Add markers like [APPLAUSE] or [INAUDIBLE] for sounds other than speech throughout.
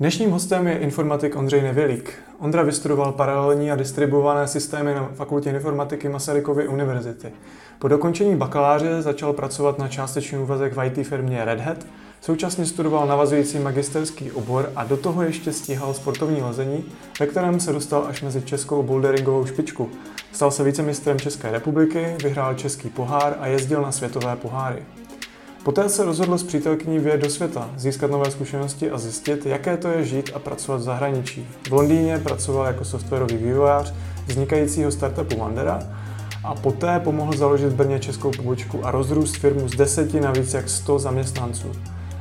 Dnešním hostem je informatik Ondřej Nevělík. Ondra vystudoval paralelní a distribuované systémy na Fakultě informatiky Masarykovy univerzity. Po dokončení bakaláře začal pracovat na částečný úvazek v IT firmě Red Hat, současně studoval navazující magisterský obor a do toho ještě stíhal sportovní lezení, ve kterém se dostal až mezi českou boulderingovou špičku. Stal se vicemistrem České republiky, vyhrál český pohár a jezdil na světové poháry. Poté se rozhodl s přítelkyní vyjet do světa, získat nové zkušenosti a zjistit, jaké to je žít a pracovat v zahraničí. V Londýně pracoval jako softwarový vývojář vznikajícího startupu Mandera a poté pomohl založit v Brně českou pobočku a rozrůst firmu z 10 na víc jak 100 zaměstnanců.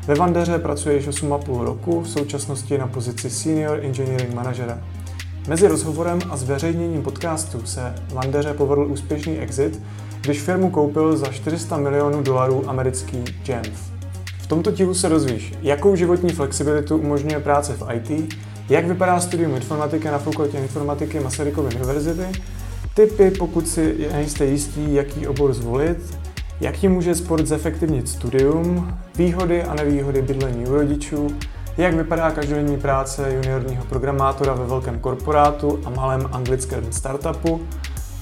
Ve Vandeře pracuje již 8,5 roku, v současnosti na pozici Senior Engineering Managera. Mezi rozhovorem a zveřejněním podcastu se Vandeře povedl úspěšný exit, když firmu koupil za 400 milionů dolarů americký Jamf. V tomto dílu se dozvíš, jakou životní flexibilitu umožňuje práce v IT, jak vypadá studium informatiky na fakultě informatiky Masarykovy univerzity, typy, pokud si nejste jistí, jaký obor zvolit, jak ti může sport zefektivnit studium, výhody a nevýhody bydlení u rodičů, jak vypadá každodenní práce juniorního programátora ve velkém korporátu a malém anglickém startupu,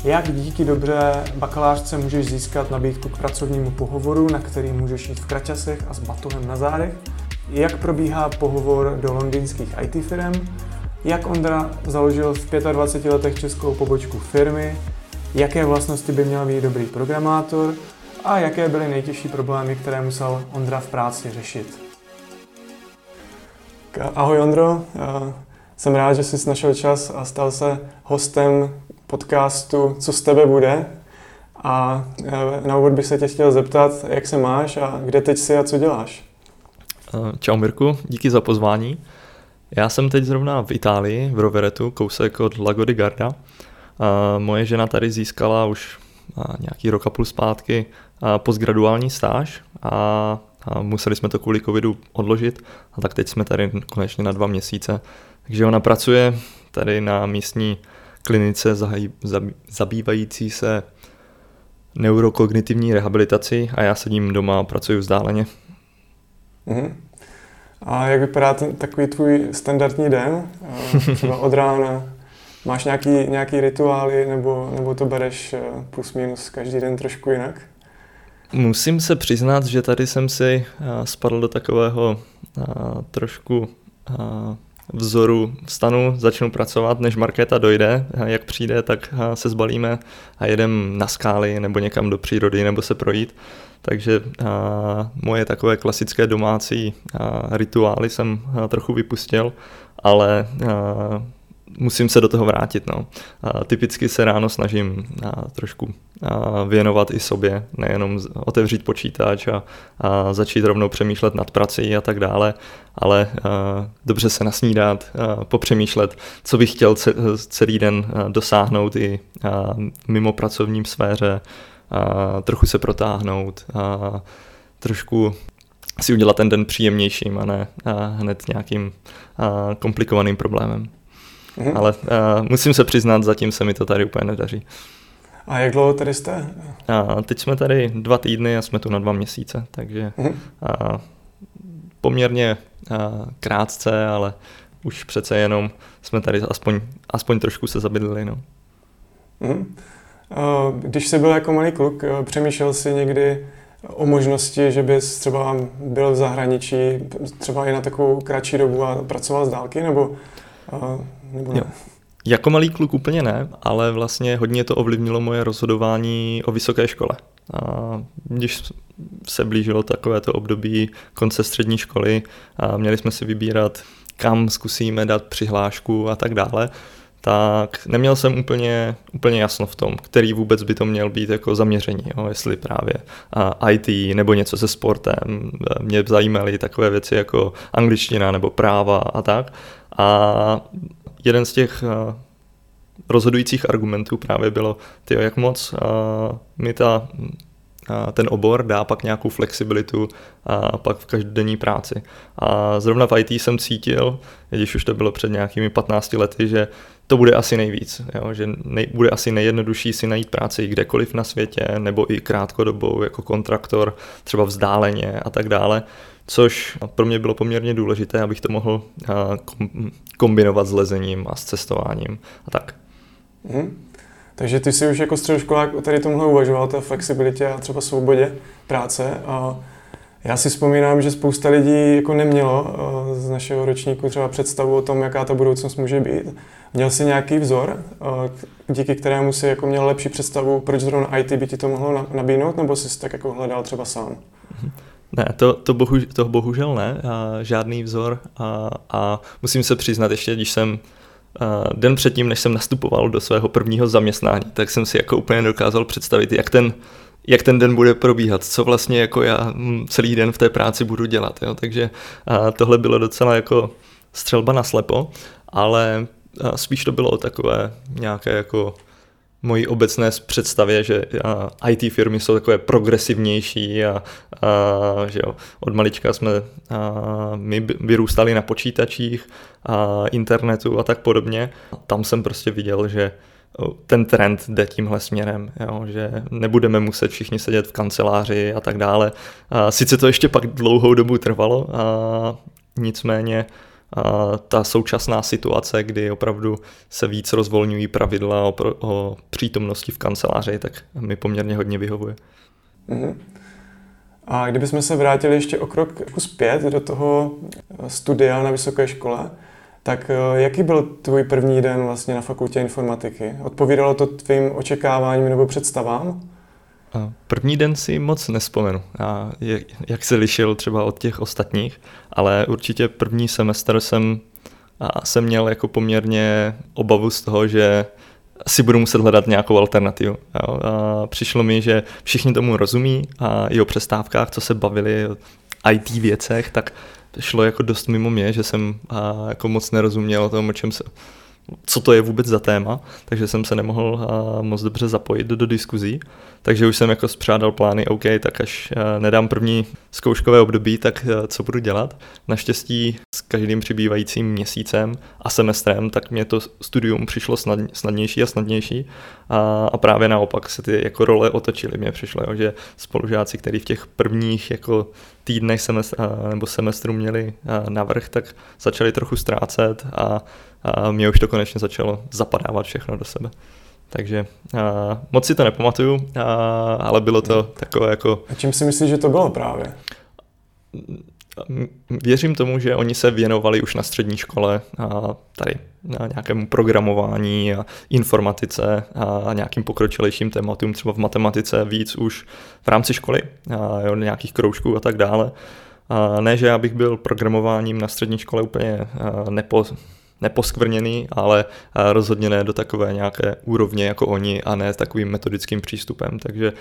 jak díky dobré bakalářce můžeš získat nabídku k pracovnímu pohovoru, na který můžeš jít v kraťasech a s batohem na zádech, jak probíhá pohovor do londýnských IT firm, jak Ondra založil v 25 letech českou pobočku firmy, jaké vlastnosti by měl být dobrý programátor? A jaké byly nejtěžší problémy, které musel Ondra v práci řešit. Ahoj Ondro, jsem rád, že jsi našel čas a stal se hostem podcastu Co z tebe bude. A e, na úvod bych se tě chtěl zeptat, jak se máš a kde teď jsi a co děláš? E, čau Mirku, díky za pozvání. Já jsem teď zrovna v Itálii, v Roveretu, kousek od Lago di Garda. E, moje žena tady získala už nějaký rok a půl zpátky postgraduální stáž a museli jsme to kvůli covidu odložit a tak teď jsme tady konečně na dva měsíce. Takže ona pracuje tady na místní klinice zabývající se neurokognitivní rehabilitací a já sedím doma a pracuji vzdáleně. Mm-hmm. A jak vypadá ten, takový tvůj standardní den? Třeba od rána? Máš nějaký, nějaký rituály nebo, nebo to bereš eh, plus minus každý den trošku jinak? Musím se přiznat, že tady jsem si eh, spadl do takového eh, trošku vzoru vstanu, začnu pracovat, než Markéta dojde, jak přijde, tak se zbalíme a jedem na skály nebo někam do přírody nebo se projít. Takže a, moje takové klasické domácí a, rituály jsem a, trochu vypustil, ale a, musím se do toho vrátit. No. A typicky se ráno snažím a, trošku a, věnovat i sobě, nejenom otevřít počítač a, a začít rovnou přemýšlet nad prací a tak dále, ale a, dobře se nasnídat, a, popřemýšlet, co bych chtěl celý den dosáhnout i a, mimo pracovním sféře, a, trochu se protáhnout, a, trošku si udělat ten den příjemnějším a ne a hned nějakým a, komplikovaným problémem. Mm-hmm. Ale uh, musím se přiznat, zatím se mi to tady úplně nedaří. A jak dlouho tady jste? A teď jsme tady dva týdny a jsme tu na dva měsíce, takže mm-hmm. a, poměrně a, krátce, ale už přece jenom jsme tady aspoň, aspoň trošku se zabydlili. No. Mm-hmm. Když jsi byl jako malý kluk, přemýšlel jsi někdy o možnosti, že bys třeba byl v zahraničí, třeba i na takovou kratší dobu a pracoval z dálky, nebo nebo ne? Jo. Jako malý kluk úplně ne, ale vlastně hodně to ovlivnilo moje rozhodování o vysoké škole. A když se blížilo takovéto období konce střední školy a měli jsme si vybírat, kam zkusíme dát přihlášku a tak dále, tak neměl jsem úplně, úplně jasno v tom, který vůbec by to měl být jako zaměření, jo? jestli právě IT nebo něco se sportem. Mě zajímaly takové věci jako angličtina nebo práva a tak. A jeden z těch uh, rozhodujících argumentů právě bylo, ty jak moc uh, mi ta ten obor dá pak nějakou flexibilitu a pak v každodenní práci. A zrovna v IT jsem cítil, když už to bylo před nějakými 15 lety, že to bude asi nejvíc, jo? že nej, bude asi nejjednodušší si najít práci kdekoliv na světě, nebo i krátkodobou jako kontraktor, třeba vzdáleně a tak dále. Což pro mě bylo poměrně důležité, abych to mohl kombinovat s lezením a s cestováním a tak. Hmm. Takže ty si už jako středoškolák o tady tomhle uvažoval, té flexibilitě a třeba svobodě práce. A já si vzpomínám, že spousta lidí jako nemělo z našeho ročníku třeba představu o tom, jaká ta budoucnost může být. Měl jsi nějaký vzor, díky kterému si jako měl lepší představu, proč zrovna IT by ti to mohlo nabídnout, nebo jsi tak jako hledal třeba sám? Ne, to, to, bohu, to bohužel ne, a žádný vzor a, a musím se přiznat ještě, když jsem den předtím, než jsem nastupoval do svého prvního zaměstnání, tak jsem si jako úplně dokázal představit, jak ten, jak ten den bude probíhat, co vlastně jako já hm, celý den v té práci budu dělat. Jo? Takže tohle bylo docela jako střelba na slepo, ale spíš to bylo takové nějaké jako mojí obecné představě, že IT firmy jsou takové progresivnější a, a že jo, od malička jsme a, my vyrůstali na počítačích, a internetu a tak podobně. Tam jsem prostě viděl, že ten trend jde tímhle směrem, jo, že nebudeme muset všichni sedět v kanceláři a tak dále. A sice to ještě pak dlouhou dobu trvalo, a nicméně ta současná situace, kdy opravdu se víc rozvolňují pravidla o, o přítomnosti v kanceláři, tak mi poměrně hodně vyhovuje. Mm-hmm. A kdybychom se vrátili ještě o krok jako zpět do toho studia na vysoké škole, tak eh, jaký byl tvůj první den vlastně na fakultě informatiky? Odpovídalo to tvým očekáváním nebo představám? První den si moc nespomenu, jak se lišil třeba od těch ostatních, ale určitě první semestr jsem, jsem měl jako poměrně obavu z toho, že si budu muset hledat nějakou alternativu. A přišlo mi, že všichni tomu rozumí a i o přestávkách, co se bavili o IT věcech, tak šlo jako dost mimo mě, že jsem jako moc nerozuměl tomu, o čem se, co to je vůbec za téma, takže jsem se nemohl moc dobře zapojit do, diskuzí. Takže už jsem jako spřádal plány, OK, tak až nedám první zkouškové období, tak co budu dělat. Naštěstí s každým přibývajícím měsícem a semestrem, tak mě to studium přišlo snad, snadnější a snadnější a, právě naopak se ty jako role otočily. Mně přišlo, že spolužáci, kteří v těch prvních jako týdnech semestr, nebo semestru měli navrh, tak začali trochu ztrácet a, a mě už to konečně začalo zapadávat všechno do sebe. Takže uh, moc si to nepamatuju, uh, ale bylo to takové jako... A čím si myslíš, že to bylo právě? Věřím tomu, že oni se věnovali už na střední škole a tady na nějakému programování a informatice a nějakým pokročilejším tématům, třeba v matematice víc už v rámci školy, a jo, nějakých kroužků a tak dále. A ne, že já bych byl programováním na střední škole úplně nepo, neposkvrněný, ale eh, rozhodně ne do takové nějaké úrovně jako oni a ne s takovým metodickým přístupem. Takže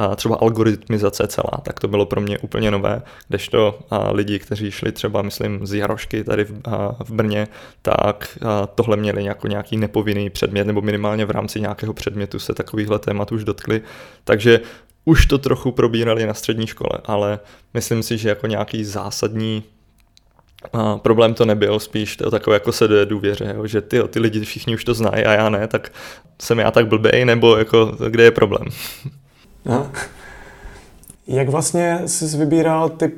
eh, třeba algoritmizace celá, tak to bylo pro mě úplně nové, kdežto eh, lidi, kteří šli třeba, myslím, z Jarošky tady v, Brně, tak tohle měli jako nějaký nepovinný předmět, nebo minimálně v rámci nějakého předmětu se takovýchhle témat už dotkli. Takže už to trochu probírali na střední škole, ale myslím si, že jako nějaký zásadní a problém to nebyl, spíš to takové jako se do důvěře, jo, že ty, ty lidi všichni už to znají a já ne, tak jsem já tak blbej, nebo jako kde je problém. No. Jak vlastně jsi vybíral ty,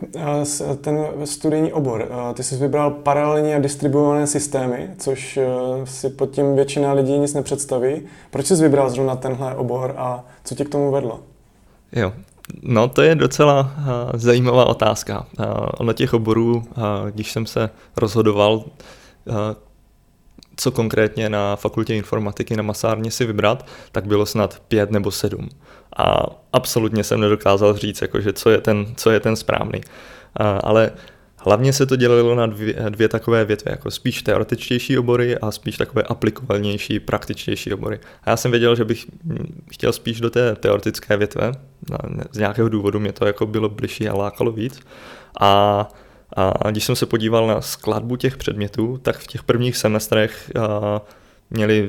ten studijní obor? Ty jsi vybral paralelní a distribuované systémy, což si pod tím většina lidí nic nepředstaví. Proč jsi vybral zrovna tenhle obor a co tě k tomu vedlo? Jo, No, to je docela uh, zajímavá otázka. Uh, ono těch oborů, uh, když jsem se rozhodoval, uh, co konkrétně na fakultě informatiky na masárně si vybrat, tak bylo snad pět nebo sedm. A absolutně jsem nedokázal říct, jakože co, je ten, co je ten správný. Uh, ale Hlavně se to dělilo na dvě, dvě takové větve, jako spíš teoretičtější obory a spíš takové aplikovanější, praktičtější obory. A já jsem věděl, že bych chtěl spíš do té teoretické větve, z nějakého důvodu mě to jako bylo bližší a lákalo víc. A, a když jsem se podíval na skladbu těch předmětů, tak v těch prvních semestrech a, měli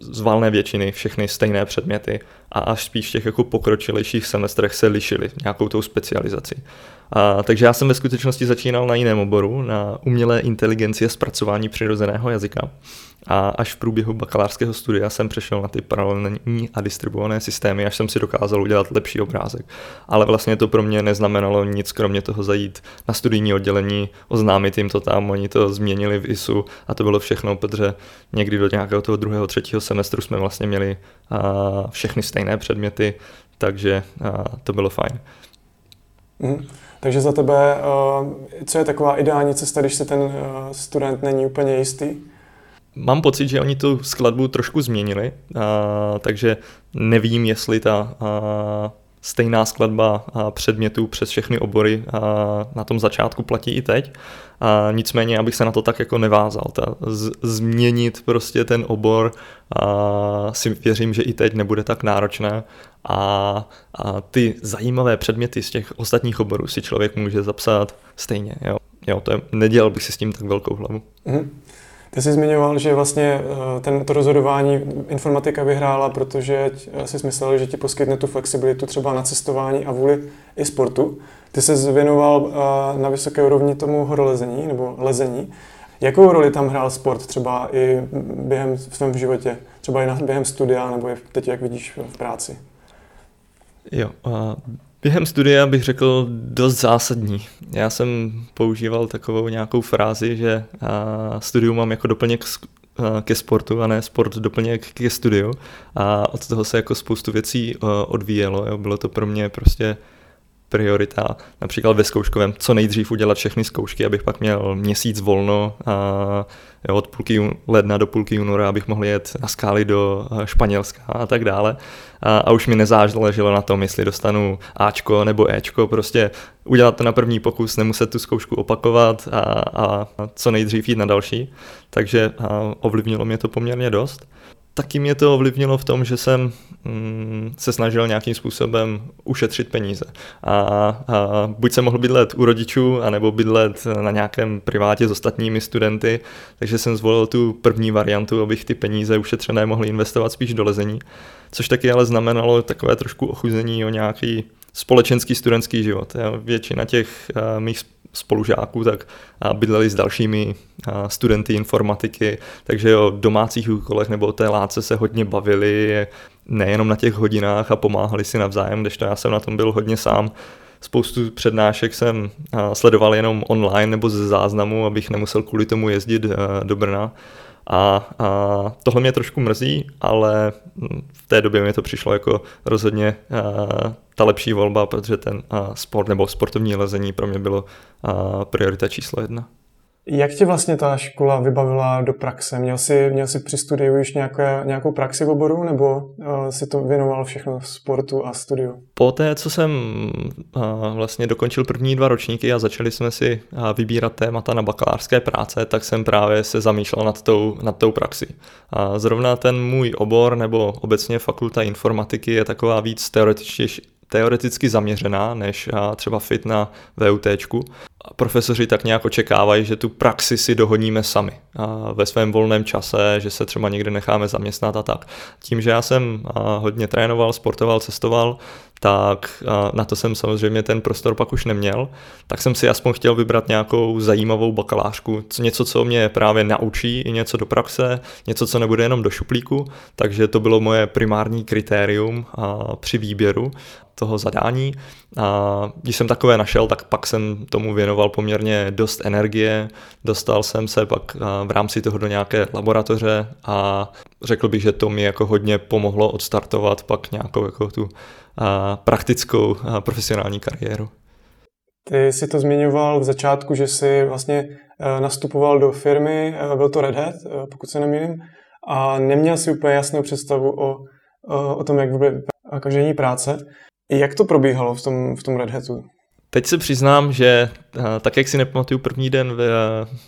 z valné většiny všechny stejné předměty a až spíš v těch jako pokročilejších semestrech se lišily nějakou tou specializací. A, takže já jsem ve skutečnosti začínal na jiném oboru, na umělé inteligenci a zpracování přirozeného jazyka. A až v průběhu bakalářského studia jsem přešel na ty paralelní a distribuované systémy, až jsem si dokázal udělat lepší obrázek. Ale vlastně to pro mě neznamenalo nic, kromě toho zajít na studijní oddělení, oznámit jim to tam, oni to změnili v ISU a to bylo všechno, protože někdy do nějakého toho druhého, třetího semestru jsme vlastně měli všechny stejné předměty, takže to bylo fajn. Mm. Takže za tebe, co je taková ideální cesta, když se ten student není úplně jistý? Mám pocit, že oni tu skladbu trošku změnili, takže nevím, jestli ta stejná skladba předmětů přes všechny obory na tom začátku platí i teď. A nicméně, abych se na to tak jako nevázal. Ta, z, změnit prostě ten obor a si věřím, že i teď nebude tak náročné a, a ty zajímavé předměty z těch ostatních oborů si člověk může zapsat stejně. Jo, jo to je, nedělal bych si s tím tak velkou hlavu. Mm. Ty jsi zmiňoval, že vlastně eh, ten, to rozhodování informatika vyhrála, protože jsi myslel, že ti poskytne tu flexibilitu třeba na cestování a vůli i sportu. Ty jsi věnoval eh, na vysoké úrovni tomu horolezení nebo lezení. Jakou roli tam hrál sport třeba i během v svém životě? Třeba i během studia nebo i teď, jak vidíš v práci? Jo, a během studia bych řekl dost zásadní. Já jsem používal takovou nějakou frázi, že studium mám jako doplněk ke sportu a ne sport doplněk ke studiu a od toho se jako spoustu věcí odvíjelo. Bylo to pro mě prostě priorita, například ve zkouškovém, co nejdřív udělat všechny zkoušky, abych pak měl měsíc volno a jo, od půlky ledna do půlky února, abych mohl jet na skály do eh, Španělska a tak dále. A, a už mi nezáleželo na tom, jestli dostanu Ačko nebo Ečko, prostě udělat to na první pokus, nemuset tu zkoušku opakovat a, a co nejdřív jít na další. Takže a, ovlivnilo mě to poměrně dost. Taky mě to ovlivnilo v tom, že jsem mm, se snažil nějakým způsobem ušetřit peníze. A, a buď jsem mohl bydlet u rodičů, anebo bydlet na nějakém privátě s ostatními studenty, takže jsem zvolil tu první variantu, abych ty peníze ušetřené mohl investovat spíš do lezení, což taky ale znamenalo takové trošku ochuzení o nějaký společenský studentský život. Většina těch uh, mých spolužáků, tak bydleli s dalšími studenty informatiky, takže o domácích úkolech nebo o té láce se hodně bavili, nejenom na těch hodinách a pomáhali si navzájem, když to já jsem na tom byl hodně sám. Spoustu přednášek jsem sledoval jenom online nebo ze záznamu, abych nemusel kvůli tomu jezdit do Brna. A, a tohle mě trošku mrzí, ale v té době mi to přišlo jako rozhodně a, ta lepší volba, protože ten a, sport nebo sportovní lezení pro mě bylo a, priorita číslo jedna. Jak tě vlastně ta škola vybavila do praxe? Měl jsi, měl jsi při studiu už nějaké, nějakou praxi v oboru, nebo uh, si to věnoval všechno sportu a studiu? Po té, co jsem uh, vlastně dokončil první dva ročníky a začali jsme si uh, vybírat témata na bakalářské práce, tak jsem právě se zamýšlel nad tou, nad tou praxi. Uh, zrovna ten můj obor nebo obecně fakulta informatiky je taková víc teoretičtější, teoreticky zaměřená než třeba fit na VUT profesoři tak nějak očekávají, že tu praxi si dohodníme sami ve svém volném čase, že se třeba někde necháme zaměstnat a tak. Tím, že já jsem hodně trénoval, sportoval, cestoval, tak na to jsem samozřejmě ten prostor pak už neměl, tak jsem si aspoň chtěl vybrat nějakou zajímavou bakalářku, něco, co mě právě naučí i něco do praxe, něco, co nebude jenom do šuplíku, takže to bylo moje primární kritérium při výběru toho zadání. A když jsem takové našel, tak pak jsem tomu věnoval poměrně dost energie. Dostal jsem se pak v rámci toho do nějaké laboratoře a řekl bych, že to mi jako hodně pomohlo odstartovat pak nějakou jako tu praktickou profesionální kariéru. Ty si to zmiňoval v začátku, že jsi vlastně nastupoval do firmy, byl to Red Hat, pokud se nemýlím, a neměl si úplně jasnou představu o, o tom, jak bude každodenní práce. Jak to probíhalo v tom, v tom Red Hatu? Teď se přiznám, že tak jak si nepamatuju první den v,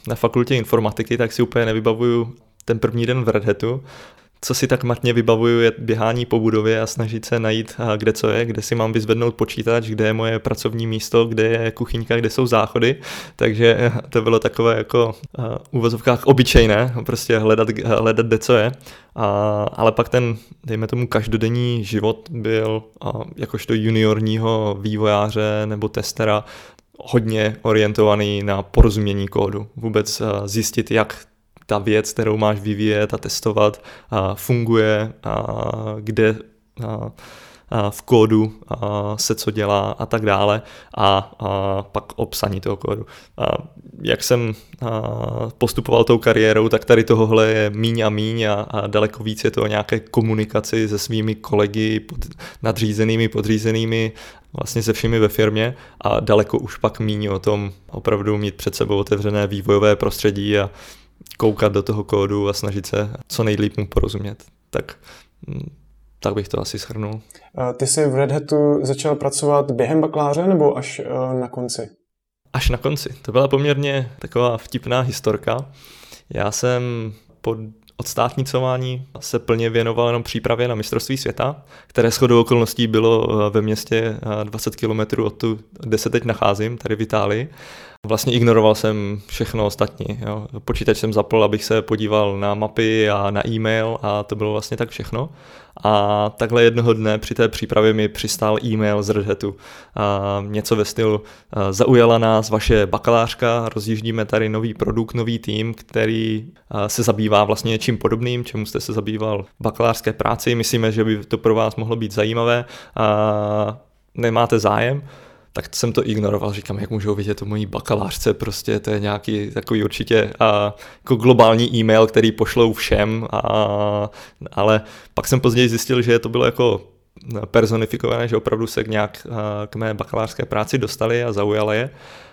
na fakultě informatiky, tak si úplně nevybavuju ten první den v Red Hatu. Co si tak matně vybavuju, je běhání po budově a snažit se najít, kde co je, kde si mám vyzvednout počítač, kde je moje pracovní místo, kde je kuchyňka, kde jsou záchody. Takže to bylo takové jako v uvozovkách obyčejné, prostě hledat, hledat kde co je. A, ale pak ten, dejme tomu, každodenní život byl a, jakožto juniorního vývojáře nebo testera hodně orientovaný na porozumění kódu. Vůbec zjistit, jak věc, kterou máš vyvíjet a testovat, funguje, kde v kódu se co dělá a tak dále a, pak obsaní toho kódu. Jak jsem postupoval tou kariérou, tak tady tohohle je míň a míň a, a daleko víc je to o nějaké komunikaci se svými kolegy, pod, nadřízenými, podřízenými, vlastně se všemi ve firmě a daleko už pak míň o tom opravdu mít před sebou otevřené vývojové prostředí a koukat do toho kódu a snažit se co nejlíp mu porozumět. Tak, mm, tak bych to asi shrnul. Ty jsi v Red Hatu začal pracovat během bakaláře nebo až eh, na konci? Až na konci. To byla poměrně taková vtipná historka. Já jsem po odstátnicování se plně věnoval jenom přípravě na mistrovství světa, které shodou okolností bylo eh, ve městě 20 km od tu, kde se teď nacházím, tady v Itálii. Vlastně ignoroval jsem všechno ostatní. Jo. Počítač jsem zapl, abych se podíval na mapy a na e-mail a to bylo vlastně tak všechno. A takhle jednoho dne při té přípravě mi přistál e-mail z Red Hatu. A něco ve stylu zaujala nás vaše bakalářka, rozjíždíme tady nový produkt, nový tým, který se zabývá vlastně něčím podobným, čemu jste se zabýval v bakalářské práci. Myslíme, že by to pro vás mohlo být zajímavé. A nemáte zájem? Tak jsem to ignoroval, říkám, jak můžou vidět to mojí bakalářce, prostě to je nějaký takový určitě a, jako globální e-mail, který pošlou všem, a, ale pak jsem později zjistil, že to bylo jako personifikované, že opravdu se k nějak k mé bakalářské práci dostali a zaujala je.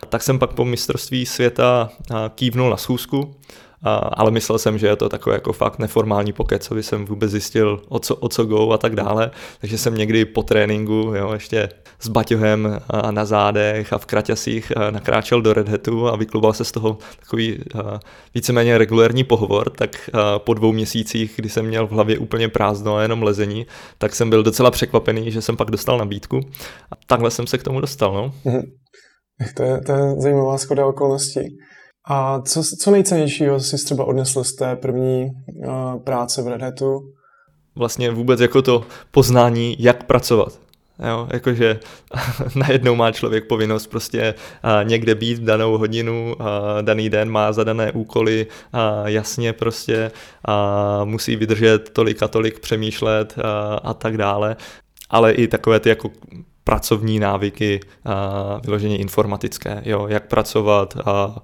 Tak jsem pak po mistrovství světa kývnul na schůzku ale myslel jsem, že je to takový jako fakt neformální pokec, aby jsem vůbec zjistil, o co, o co go a tak dále. Takže jsem někdy po tréninku, jo, ještě s baťohem na zádech a v kraťasích nakráčel do Red Hatu a vyklubal se z toho takový víceméně regulérní pohovor, tak po dvou měsících, kdy jsem měl v hlavě úplně prázdno a jenom lezení, tak jsem byl docela překvapený, že jsem pak dostal nabídku. A takhle jsem se k tomu dostal. No. Mhm. To je, to je zajímavá schoda okolností. A co, co nejcennějšího jsi třeba odnesl z té první uh, práce v Red Hatu? Vlastně vůbec jako to poznání, jak pracovat. Jo, jakože [LAUGHS] najednou má člověk povinnost prostě a, někde být v danou hodinu, a, daný den má zadané úkoly a jasně prostě a musí vydržet tolik a tolik přemýšlet a, a tak dále. Ale i takové ty jako pracovní návyky, a, vyloženě informatické, jo, jak pracovat a,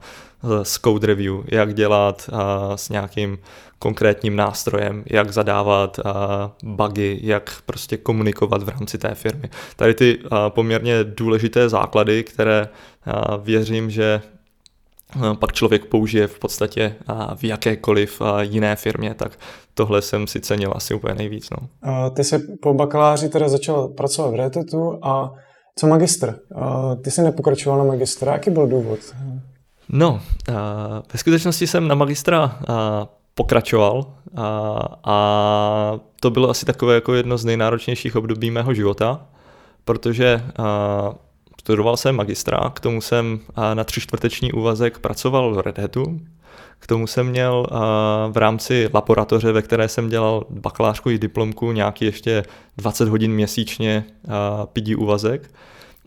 s code review, jak dělat a, s nějakým konkrétním nástrojem, jak zadávat a, bugy, jak prostě komunikovat v rámci té firmy. Tady ty a, poměrně důležité základy, které a, věřím, že pak člověk použije v podstatě v jakékoliv jiné firmě, tak tohle jsem si cenil asi úplně nejvíc. No. Ty jsi po bakaláři teda začal pracovat v Retetu a co magistr? Ty jsi nepokračoval na magistra, jaký byl důvod? No, ve skutečnosti jsem na magistra pokračoval a to bylo asi takové jako jedno z nejnáročnějších období mého života, protože studoval jsem magistra, k tomu jsem na tři čtvrteční úvazek pracoval v Red Hatu, k tomu jsem měl v rámci laboratoře, ve které jsem dělal bakalářku i diplomku, nějaký ještě 20 hodin měsíčně pidí úvazek.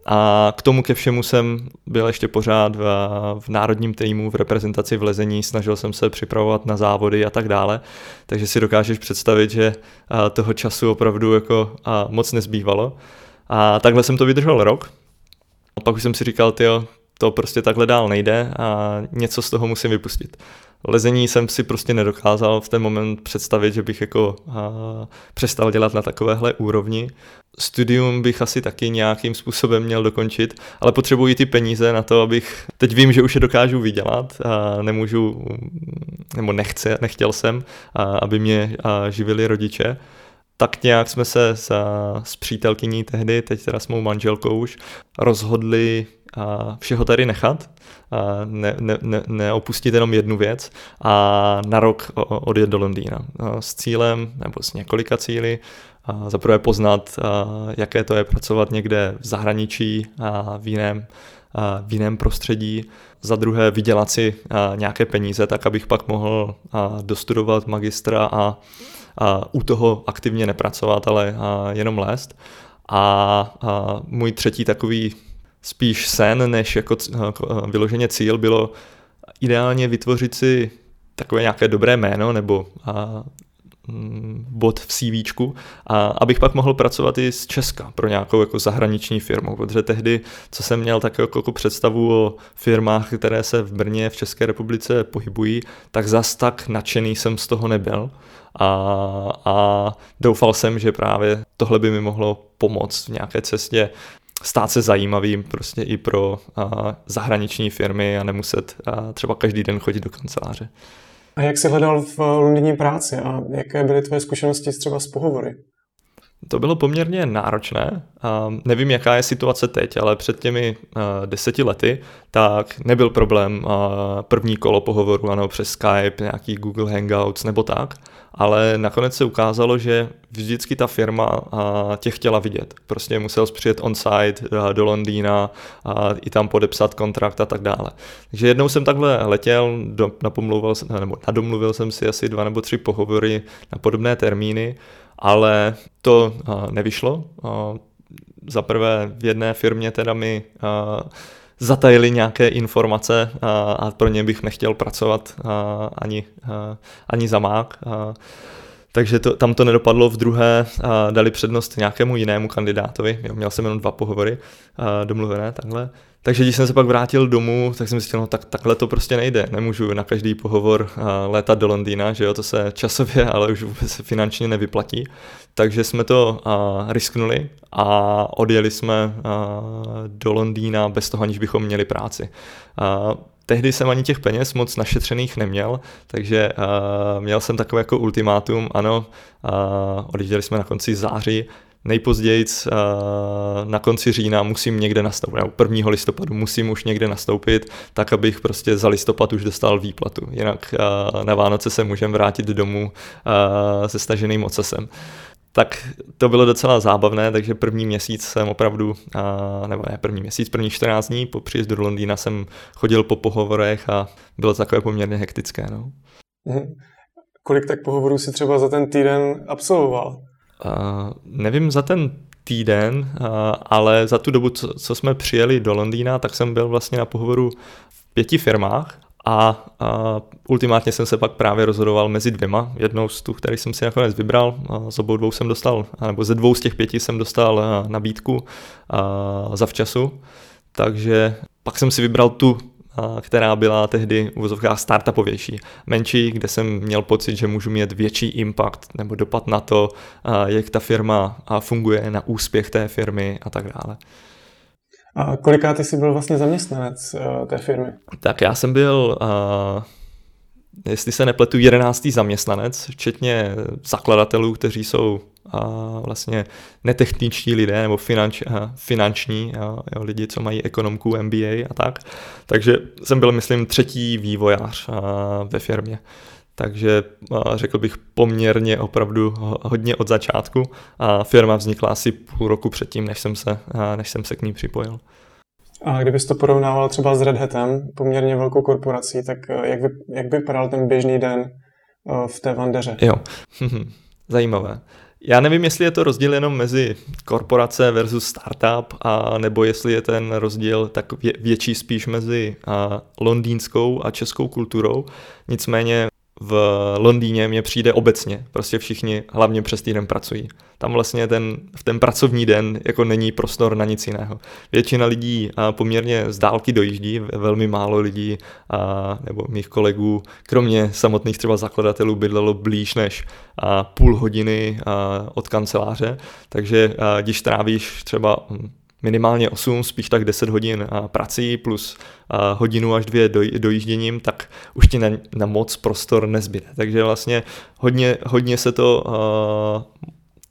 A k tomu ke všemu jsem byl ještě pořád v, v národním týmu, v reprezentaci v lezení, snažil jsem se připravovat na závody a tak dále, takže si dokážeš představit, že toho času opravdu jako moc nezbývalo. A takhle jsem to vydržel rok. A pak už jsem si říkal, tyjo, to prostě takhle dál nejde a něco z toho musím vypustit. Lezení jsem si prostě nedokázal v ten moment představit, že bych jako a, přestal dělat na takovéhle úrovni. Studium bych asi taky nějakým způsobem měl dokončit, ale potřebuji ty peníze na to, abych, teď vím, že už je dokážu vydělat a nemůžu, nebo nechce, nechtěl jsem, a, aby mě a, živili rodiče, tak nějak jsme se s, s přítelkyní tehdy, teď teda s mou manželkou už, rozhodli a všeho tady nechat, a ne, ne, ne, neopustit jenom jednu věc a na rok odjet do Londýna s cílem nebo s několika cíly. A zaprvé poznat, jaké to je pracovat někde v zahraničí a v jiném, a v jiném prostředí. Za druhé vydělat si nějaké peníze, tak abych pak mohl dostudovat magistra a u toho aktivně nepracovat, ale jenom lézt. A, a můj třetí takový spíš sen, než jako vyloženě cíl bylo ideálně vytvořit si takové nějaké dobré jméno nebo a, bod v CV, a abych pak mohl pracovat i z Česka pro nějakou jako zahraniční firmu, protože tehdy, co jsem měl tak jako, jako představu o firmách, které se v Brně, v České republice pohybují, tak zas tak nadšený jsem z toho nebyl a, a doufal jsem, že právě tohle by mi mohlo pomoct v nějaké cestě stát se zajímavým prostě i pro a, zahraniční firmy a nemuset a, třeba každý den chodit do kanceláře. A jak jsi hledal v Londýně práci a jaké byly tvoje zkušenosti třeba s pohovory? To bylo poměrně náročné. nevím, jaká je situace teď, ale před těmi deseti lety tak nebyl problém první kolo pohovoru ano, přes Skype, nějaký Google Hangouts nebo tak, ale nakonec se ukázalo, že vždycky ta firma tě chtěla vidět. Prostě musel přijet on-site do Londýna a i tam podepsat kontrakt a tak dále. Takže jednou jsem takhle letěl, do, napomlouval, nebo nadomluvil jsem si asi dva nebo tři pohovory na podobné termíny ale to nevyšlo. Za prvé v jedné firmě teda mi zatajili nějaké informace a pro ně bych nechtěl pracovat ani, ani za mák. Takže to, tam to nedopadlo v druhé, a dali přednost nějakému jinému kandidátovi. Jo, měl jsem jenom dva pohovory a domluvené takhle. Takže když jsem se pak vrátil domů, tak jsem si říkal, no tak takhle to prostě nejde. Nemůžu na každý pohovor létat do Londýna, že jo, to se časově, ale už vůbec finančně nevyplatí. Takže jsme to uh, risknuli a odjeli jsme uh, do Londýna bez toho, aniž bychom měli práci. Uh, tehdy jsem ani těch peněz moc našetřených neměl, takže uh, měl jsem takové jako ultimátum, ano, uh, odjížděli jsme na konci září, nejpozději uh, na konci října musím někde nastoupit, nebo 1. listopadu musím už někde nastoupit, tak abych prostě za listopad už dostal výplatu. Jinak uh, na Vánoce se můžeme vrátit domů uh, se staženým ocasem tak to bylo docela zábavné, takže první měsíc jsem opravdu, nebo ne první měsíc, první 14 dní po příjezdu do Londýna jsem chodil po pohovorech a bylo to takové poměrně hektické. No. Mhm. Kolik tak pohovorů si třeba za ten týden absolvoval? Uh, nevím za ten týden, uh, ale za tu dobu, co, co jsme přijeli do Londýna, tak jsem byl vlastně na pohovoru v pěti firmách a, a ultimátně jsem se pak právě rozhodoval mezi dvěma. Jednou z tu, který jsem si nakonec vybral, a z obou dvou jsem dostal, nebo ze dvou z těch pěti jsem dostal nabídku a, za včasu. Takže pak jsem si vybral tu, která byla tehdy v vozovkách startupovější, menší, kde jsem měl pocit, že můžu mít větší impact nebo dopad na to, jak ta firma funguje, na úspěch té firmy a tak dále. A koliká ty jsi byl vlastně zaměstnanec uh, té firmy? Tak já jsem byl, uh, jestli se nepletu, jedenáctý zaměstnanec, včetně zakladatelů, kteří jsou uh, vlastně netechničtí lidé nebo finanč, finanční jo, lidi, co mají ekonomku, MBA a tak. Takže jsem byl, myslím, třetí vývojář ve firmě takže řekl bych poměrně opravdu hodně od začátku a firma vznikla asi půl roku předtím, než jsem se, než jsem se k ní připojil. A kdybys to porovnával třeba s Red Hatem, poměrně velkou korporací, tak e, jak, by, jak by vypadal ten běžný den e, v té Vandeře? Jo, [LAUGHS] zajímavé. Já nevím, jestli je to rozdíl jenom mezi korporace versus startup, a nebo jestli je ten rozdíl tak větší spíš mezi a, londýnskou a českou kulturou. Nicméně v Londýně mě přijde obecně, prostě všichni hlavně přes týden pracují. Tam vlastně ten, v ten pracovní den jako není prostor na nic jiného. Většina lidí poměrně z dálky dojíždí, velmi málo lidí a, nebo mých kolegů, kromě samotných třeba zakladatelů, bydlelo blíž než a, půl hodiny a, od kanceláře, takže a, když trávíš třeba hm, minimálně 8, spíš tak 10 hodin prací plus hodinu až dvě dojížděním, tak už ti na, na moc prostor nezbyde. Takže vlastně hodně, hodně se to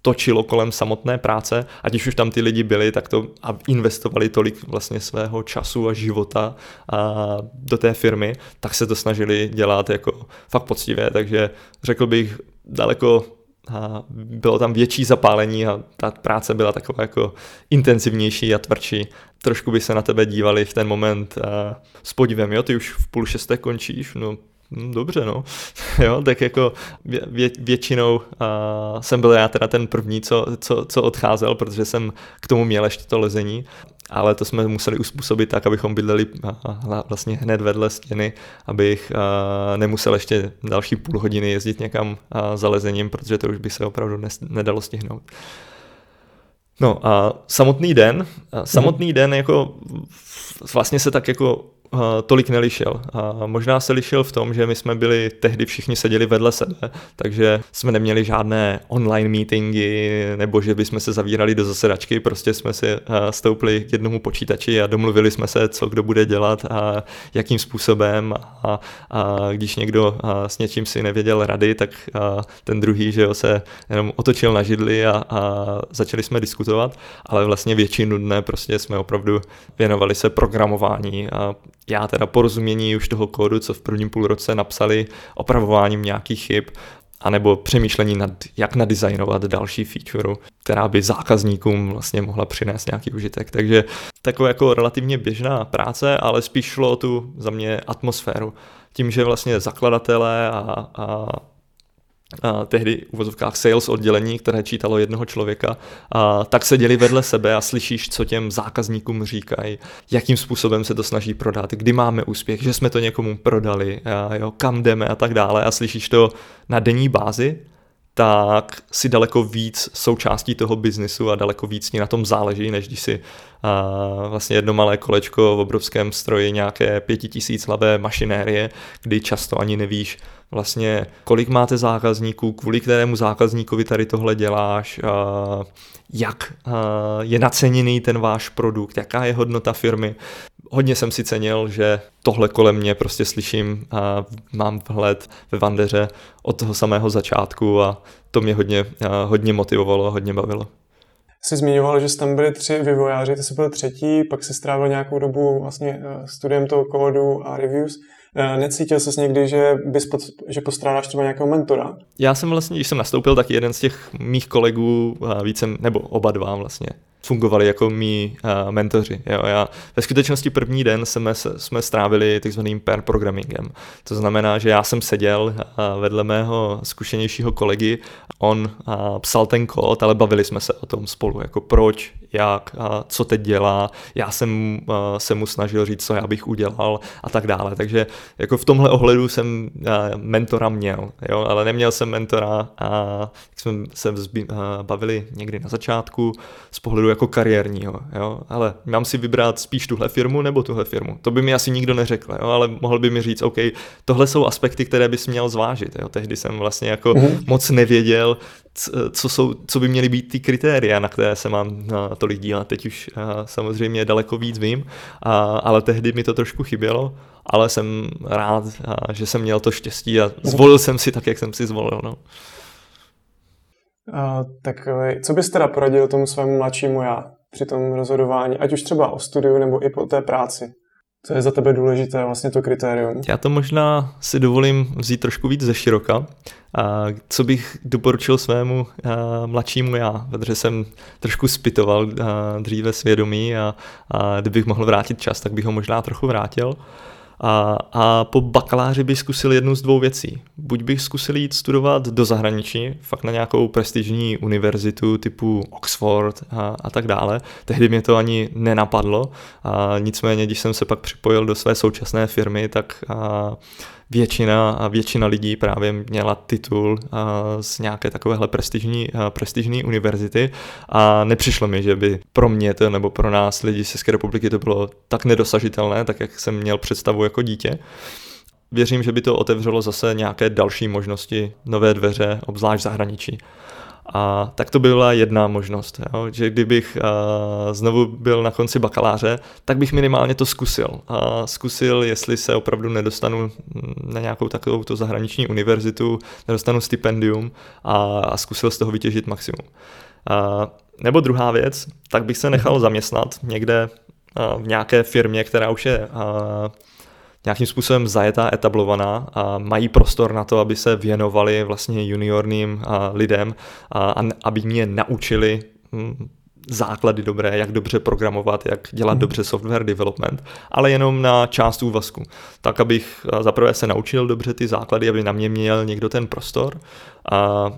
točilo kolem samotné práce, ať už tam ty lidi byli, tak to a investovali tolik vlastně svého času a života a do té firmy, tak se to snažili dělat jako fakt poctivě, takže řekl bych daleko a bylo tam větší zapálení a ta práce byla taková jako intenzivnější a tvrdší. Trošku by se na tebe dívali v ten moment a s podívem, jo, ty už v půl šesté končíš, no dobře, no. [LAUGHS] jo, tak jako vě, většinou uh, jsem byl já teda ten první, co, co, co odcházel, protože jsem k tomu měl ještě to lezení ale to jsme museli uspůsobit tak, abychom bydleli vlastně hned vedle stěny, abych nemusel ještě další půl hodiny jezdit někam za lezením, protože to už by se opravdu nedalo stihnout. No a samotný den, samotný den jako vlastně se tak jako tolik nelišil. A možná se lišil v tom, že my jsme byli tehdy všichni seděli vedle sebe, takže jsme neměli žádné online meetingy nebo že bychom se zavírali do zasedačky, prostě jsme si stoupli k jednomu počítači a domluvili jsme se, co kdo bude dělat a jakým způsobem a, a když někdo s něčím si nevěděl rady, tak ten druhý, že jo, se jenom otočil na židli a, a začali jsme diskutovat, ale vlastně většinu dne prostě jsme opravdu věnovali se programování a já teda porozumění už toho kódu, co v prvním půlroce napsali, opravováním nějakých chyb, anebo přemýšlení nad, jak nadizajnovat další feature, která by zákazníkům vlastně mohla přinést nějaký užitek. Takže taková jako relativně běžná práce, ale spíš šlo o tu za mě atmosféru. Tím, že vlastně zakladatelé a, a a tehdy v vozovkách sales oddělení, které čítalo jednoho člověka, a tak seděli vedle sebe a slyšíš, co těm zákazníkům říkají, jakým způsobem se to snaží prodat, kdy máme úspěch, že jsme to někomu prodali, a jo, kam jdeme a tak dále. A slyšíš to na denní bázi, tak si daleko víc součástí toho biznisu a daleko víc ní na tom záleží, než když si a, vlastně jedno malé kolečko v obrovském stroji nějaké pětitisíc lavé mašinérie, kdy často ani nevíš, vlastně kolik máte zákazníků, kvůli kterému zákazníkovi tady tohle děláš, jak je naceněný ten váš produkt, jaká je hodnota firmy. Hodně jsem si cenil, že tohle kolem mě prostě slyším a mám vhled ve Vandeře od toho samého začátku a to mě hodně, hodně motivovalo a hodně bavilo. Jsi zmiňoval, že jsi tam byli tři vývojáři, ty jsi byl třetí, pak si strávil nějakou dobu vlastně eh, studiem toho kódu a reviews. Eh, necítil jsi někdy, že, bys pod, že postrádáš třeba nějakého mentora? Já jsem vlastně, když jsem nastoupil, tak jeden z těch mých kolegů, více, nebo oba dva vlastně, fungovali jako mý uh, mentoři. Jo. Já, ve skutečnosti první den jsme, jsme strávili takzvaným pair programmingem. To znamená, že já jsem seděl uh, vedle mého zkušenějšího kolegy, on uh, psal ten kód, ale bavili jsme se o tom spolu, jako proč, jak, uh, co teď dělá, já jsem uh, se mu snažil říct, co já bych udělal a tak dále. Takže jako v tomhle ohledu jsem uh, mentora měl, jo, ale neměl jsem mentora a jak jsme se vzbí, uh, bavili někdy na začátku z pohledu jako kariérního, jo, ale mám si vybrat spíš tuhle firmu nebo tuhle firmu. To by mi asi nikdo neřekl, jo, ale mohl by mi říct, OK, tohle jsou aspekty, které bys měl zvážit, jo. Tehdy jsem vlastně jako mm-hmm. moc nevěděl, co, jsou, co by měly být ty kritéria, na které se mám na tolik dívat. Teď už samozřejmě daleko víc vím, a, ale tehdy mi to trošku chybělo, ale jsem rád, a, že jsem měl to štěstí a zvolil jsem si tak, jak jsem si zvolil. No. Uh, tak eh, co bys teda poradil tomu svému mladšímu já při tom rozhodování, ať už třeba o studiu nebo i po té práci? Co je za tebe důležité, vlastně to kritérium? Já to možná si dovolím vzít trošku víc ze široka. A co bych doporučil svému a, mladšímu já, protože jsem trošku spitoval a, dříve svědomí a, a kdybych mohl vrátit čas, tak bych ho možná trochu vrátil. A, a po bakaláři bych zkusil jednu z dvou věcí. Buď bych zkusil jít studovat do zahraničí, fakt na nějakou prestižní univerzitu typu Oxford a, a tak dále. Tehdy mě to ani nenapadlo. A nicméně, když jsem se pak připojil do své současné firmy, tak a, většina, a většina lidí právě měla titul z nějaké takovéhle prestižní, prestižní univerzity a nepřišlo mi, že by pro mě to nebo pro nás lidi z České republiky to bylo tak nedosažitelné, tak jak jsem měl představu jako dítě. Věřím, že by to otevřelo zase nějaké další možnosti, nové dveře, obzvlášť zahraničí. A tak to byla jedna možnost, jo? že kdybych uh, znovu byl na konci bakaláře, tak bych minimálně to zkusil. A zkusil, jestli se opravdu nedostanu na nějakou takovou to zahraniční univerzitu, nedostanu stipendium a, a zkusil z toho vytěžit maximum. Uh, nebo druhá věc, tak bych se nechal zaměstnat někde uh, v nějaké firmě, která už je uh, nějakým způsobem zajetá, etablovaná a mají prostor na to, aby se věnovali vlastně juniorním lidem a, a aby mě naučili hm, základy dobré, jak dobře programovat, jak dělat mm. dobře software development, ale jenom na část úvazku. Tak, abych zaprvé se naučil dobře ty základy, aby na mě měl někdo ten prostor a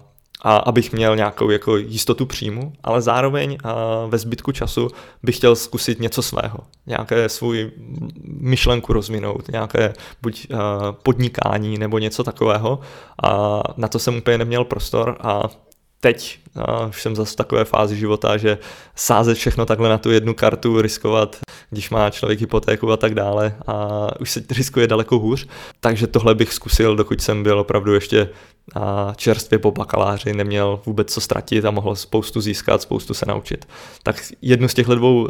a abych měl nějakou jako jistotu příjmu, ale zároveň a ve zbytku času bych chtěl zkusit něco svého, nějaké svůj myšlenku rozvinout, nějaké buď podnikání nebo něco takového. A na to jsem úplně neměl prostor a teď a už jsem zase v takové fázi života, že sázet všechno takhle na tu jednu kartu, riskovat, když má člověk hypotéku a tak dále a už se riskuje daleko hůř. Takže tohle bych zkusil, dokud jsem byl opravdu ještě a čerstvě po bakaláři, neměl vůbec co ztratit a mohl spoustu získat, spoustu se naučit. Tak jednu z těchto dvou uh,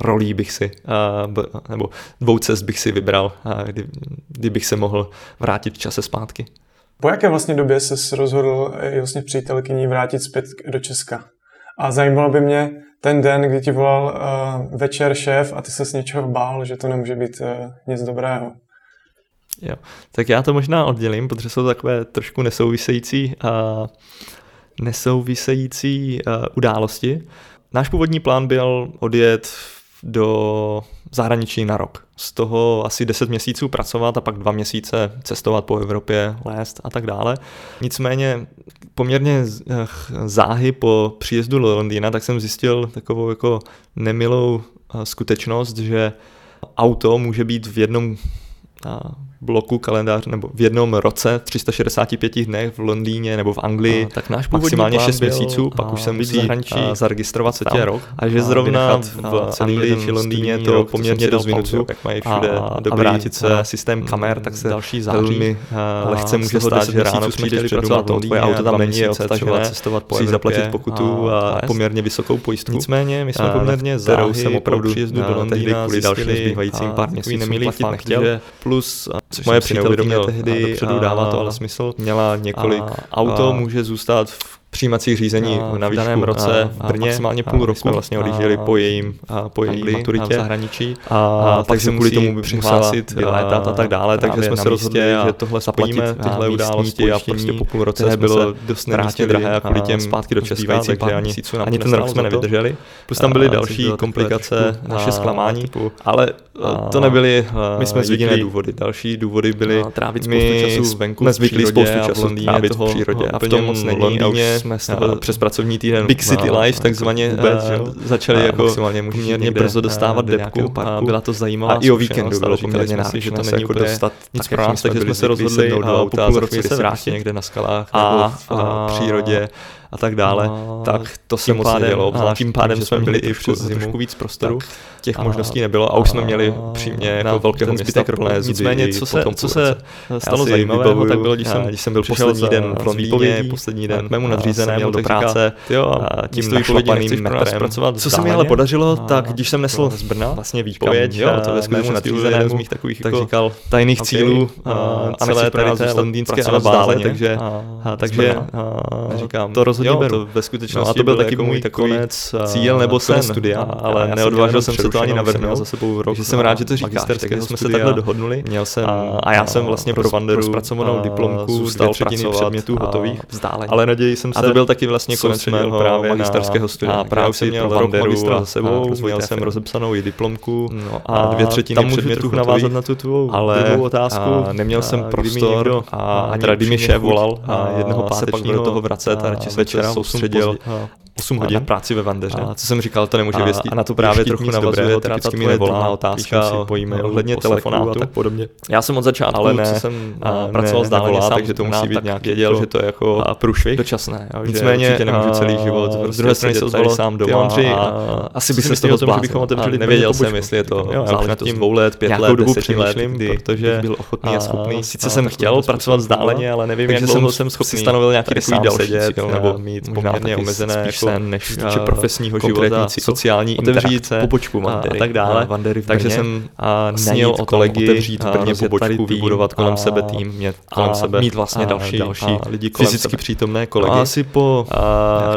rolí bych si, nebo dvou cest bych si vybral, kdy, kdybych se mohl vrátit v čase zpátky. Po jaké vlastně době se rozhodl vlastně přítelkyní vrátit zpět do Česka? A zajímalo by mě ten den, kdy ti volal uh, večer šéf a ty se s něčeho bál, že to nemůže být uh, nic dobrého. Jo. Tak já to možná oddělím, protože jsou takové trošku nesouvisející, uh, nesouvisející uh, události. Náš původní plán byl odjet do zahraničí na rok. Z toho asi 10 měsíců pracovat a pak dva měsíce cestovat po Evropě, lézt a tak dále. Nicméně poměrně eh, záhy po příjezdu do Londýna, tak jsem zjistil takovou jako nemilou skutečnost, že auto může být v jednom bloku kalendář nebo v jednom roce 365 dnech v Londýně nebo v Anglii, a, tak náš maximálně 6 měsíců, pak už jsem musí zahraničí zaregistrovat se tě rok. A že zrovna v Anglii či Londýně to poměrně dost minutu, jak mají všude a, a vrátit se systém kamer, tak se další září velmi lehce může stát, že ráno přijdeš pracovat to tvoje auto tam není, je odtažené, cestovat po Evropě, zaplatit pokutu a poměrně vysokou pojistku. Nicméně my jsme poměrně záhy jsem opravdu příjezdu do Londýna kvůli dalším zbývajícím pár měsíců platit nechtěl. Plus Což moje přítelkyně tehdy dává to ale smysl. Měla několik a, auto, a, může zůstat v přijímací řízení a na výšku, v daném roce v Brně. Maximálně půl roku jsme vlastně odjížděli po jejím, po její Anglii, maturitě. A v zahraničí. A, a pak se kvůli tomu přihlásit, vylétat a tak dále, takže jsme se rozhodli, že tohle spojíme, tyhle události a prostě po půl roce bylo dost nemístně drahé a kvůli těm zpátky do Česka, takže ani, ani ten rok jsme nevydrželi. Plus tam byly další komplikace, naše zklamání, ale to nebyly, my jsme jediné důvody. Další důvody byly trávit spoustu času venku, jsme zvyklí spoustu času trávit v přírodě a v tom moc není jsme z toho přes pracovní týden Big City Life takzvaně vůbec, že začali jako maximálně poměrně brzo dostávat depku a byla to zajímavá A i o víkendu bylo poměrně náročné, že to není jako dostat nic pro nás, takže jsme se rozhodli po půl roce se vrátit. někde na skalách nebo v přírodě a tak dále, a tak to se moc nedělo. A tím pádem jsme měli i přes zimu trošku víc prostoru, těch a, možností nebylo a už jsme měli přímě jako velkého města plné zuby. Nicméně, co se, co se stalo zajímavého, tak bylo, když jsem, když jsem byl poslední den v Londýně, poslední den k mému nadřízenému do práce, a tím našlapaným metrem. Co se mi ale podařilo, tak když jsem nesl z Brna. vlastně výpověď jo, to ve mému nadřízenému z mých takových tak říkal tajných cílů a celé tady té londýnské anabáze, takže takže říkám, to rozhodně jo, beru. To ve skutečnosti no a to byl taky jako můj takový konec cíl nebo sen studia, ale neodvážil jsem se to ani navrhnout za sebou rok. jsem rád, že to říkáš, takže jsme se takhle dohodnuli. Měl jsem a já jsem vlastně pro Vanderu zpracovanou diplomku, dvě třetiny předmětů hotových, ale naději jsem se. A to byl taky vlastně konec mého právě magisterského studia. A právě jsem měl rok magistra za sebou, měl jsem rozepsanou i diplomku no a dvě třetiny předmětů navázat na tu tvou otázku. Neměl jsem prostor a ani mi šéf volal jednoho pátečního do toho vracet a radši večera soustředil 8 hodin na práci ve Vandeře. A co jsem říkal, to nemůže věstí. A na to právě trochu navazuje, typicky mi nevolá otázka si pojíme ohledně telefonátu a tak podobně. Já jsem od začátku, ale ne, co jsem a, pracoval vzdáleně sám, takže to musí být nějak věděl, že to je jako průšvih. Dočasné. Nicméně určitě nemůžu celý život. Z druhé strany se ozvalo sám doma a asi by se z toho zbláznil. Nevěděl jsem, jestli je to záleží nad tím dvou let, pět let, deseti let, protože byl ochotný a schopný. Sice jsem chtěl pracovat vzdáleně, ale nevím, jak dlouho jsem schopný stanovil nějaký takový další cíl, nebo mít poměrně omezené jako sen, než týče profesního života, sociální otevřít pobočku Wandery, a tak dále. Wandery Takže jsem snil o kolegy, otevřít v Brně pobočku, vybudovat kolem sebe tým, mít kolem sebe mít vlastně další, další lidi fyzicky přítomné kolegy. A asi po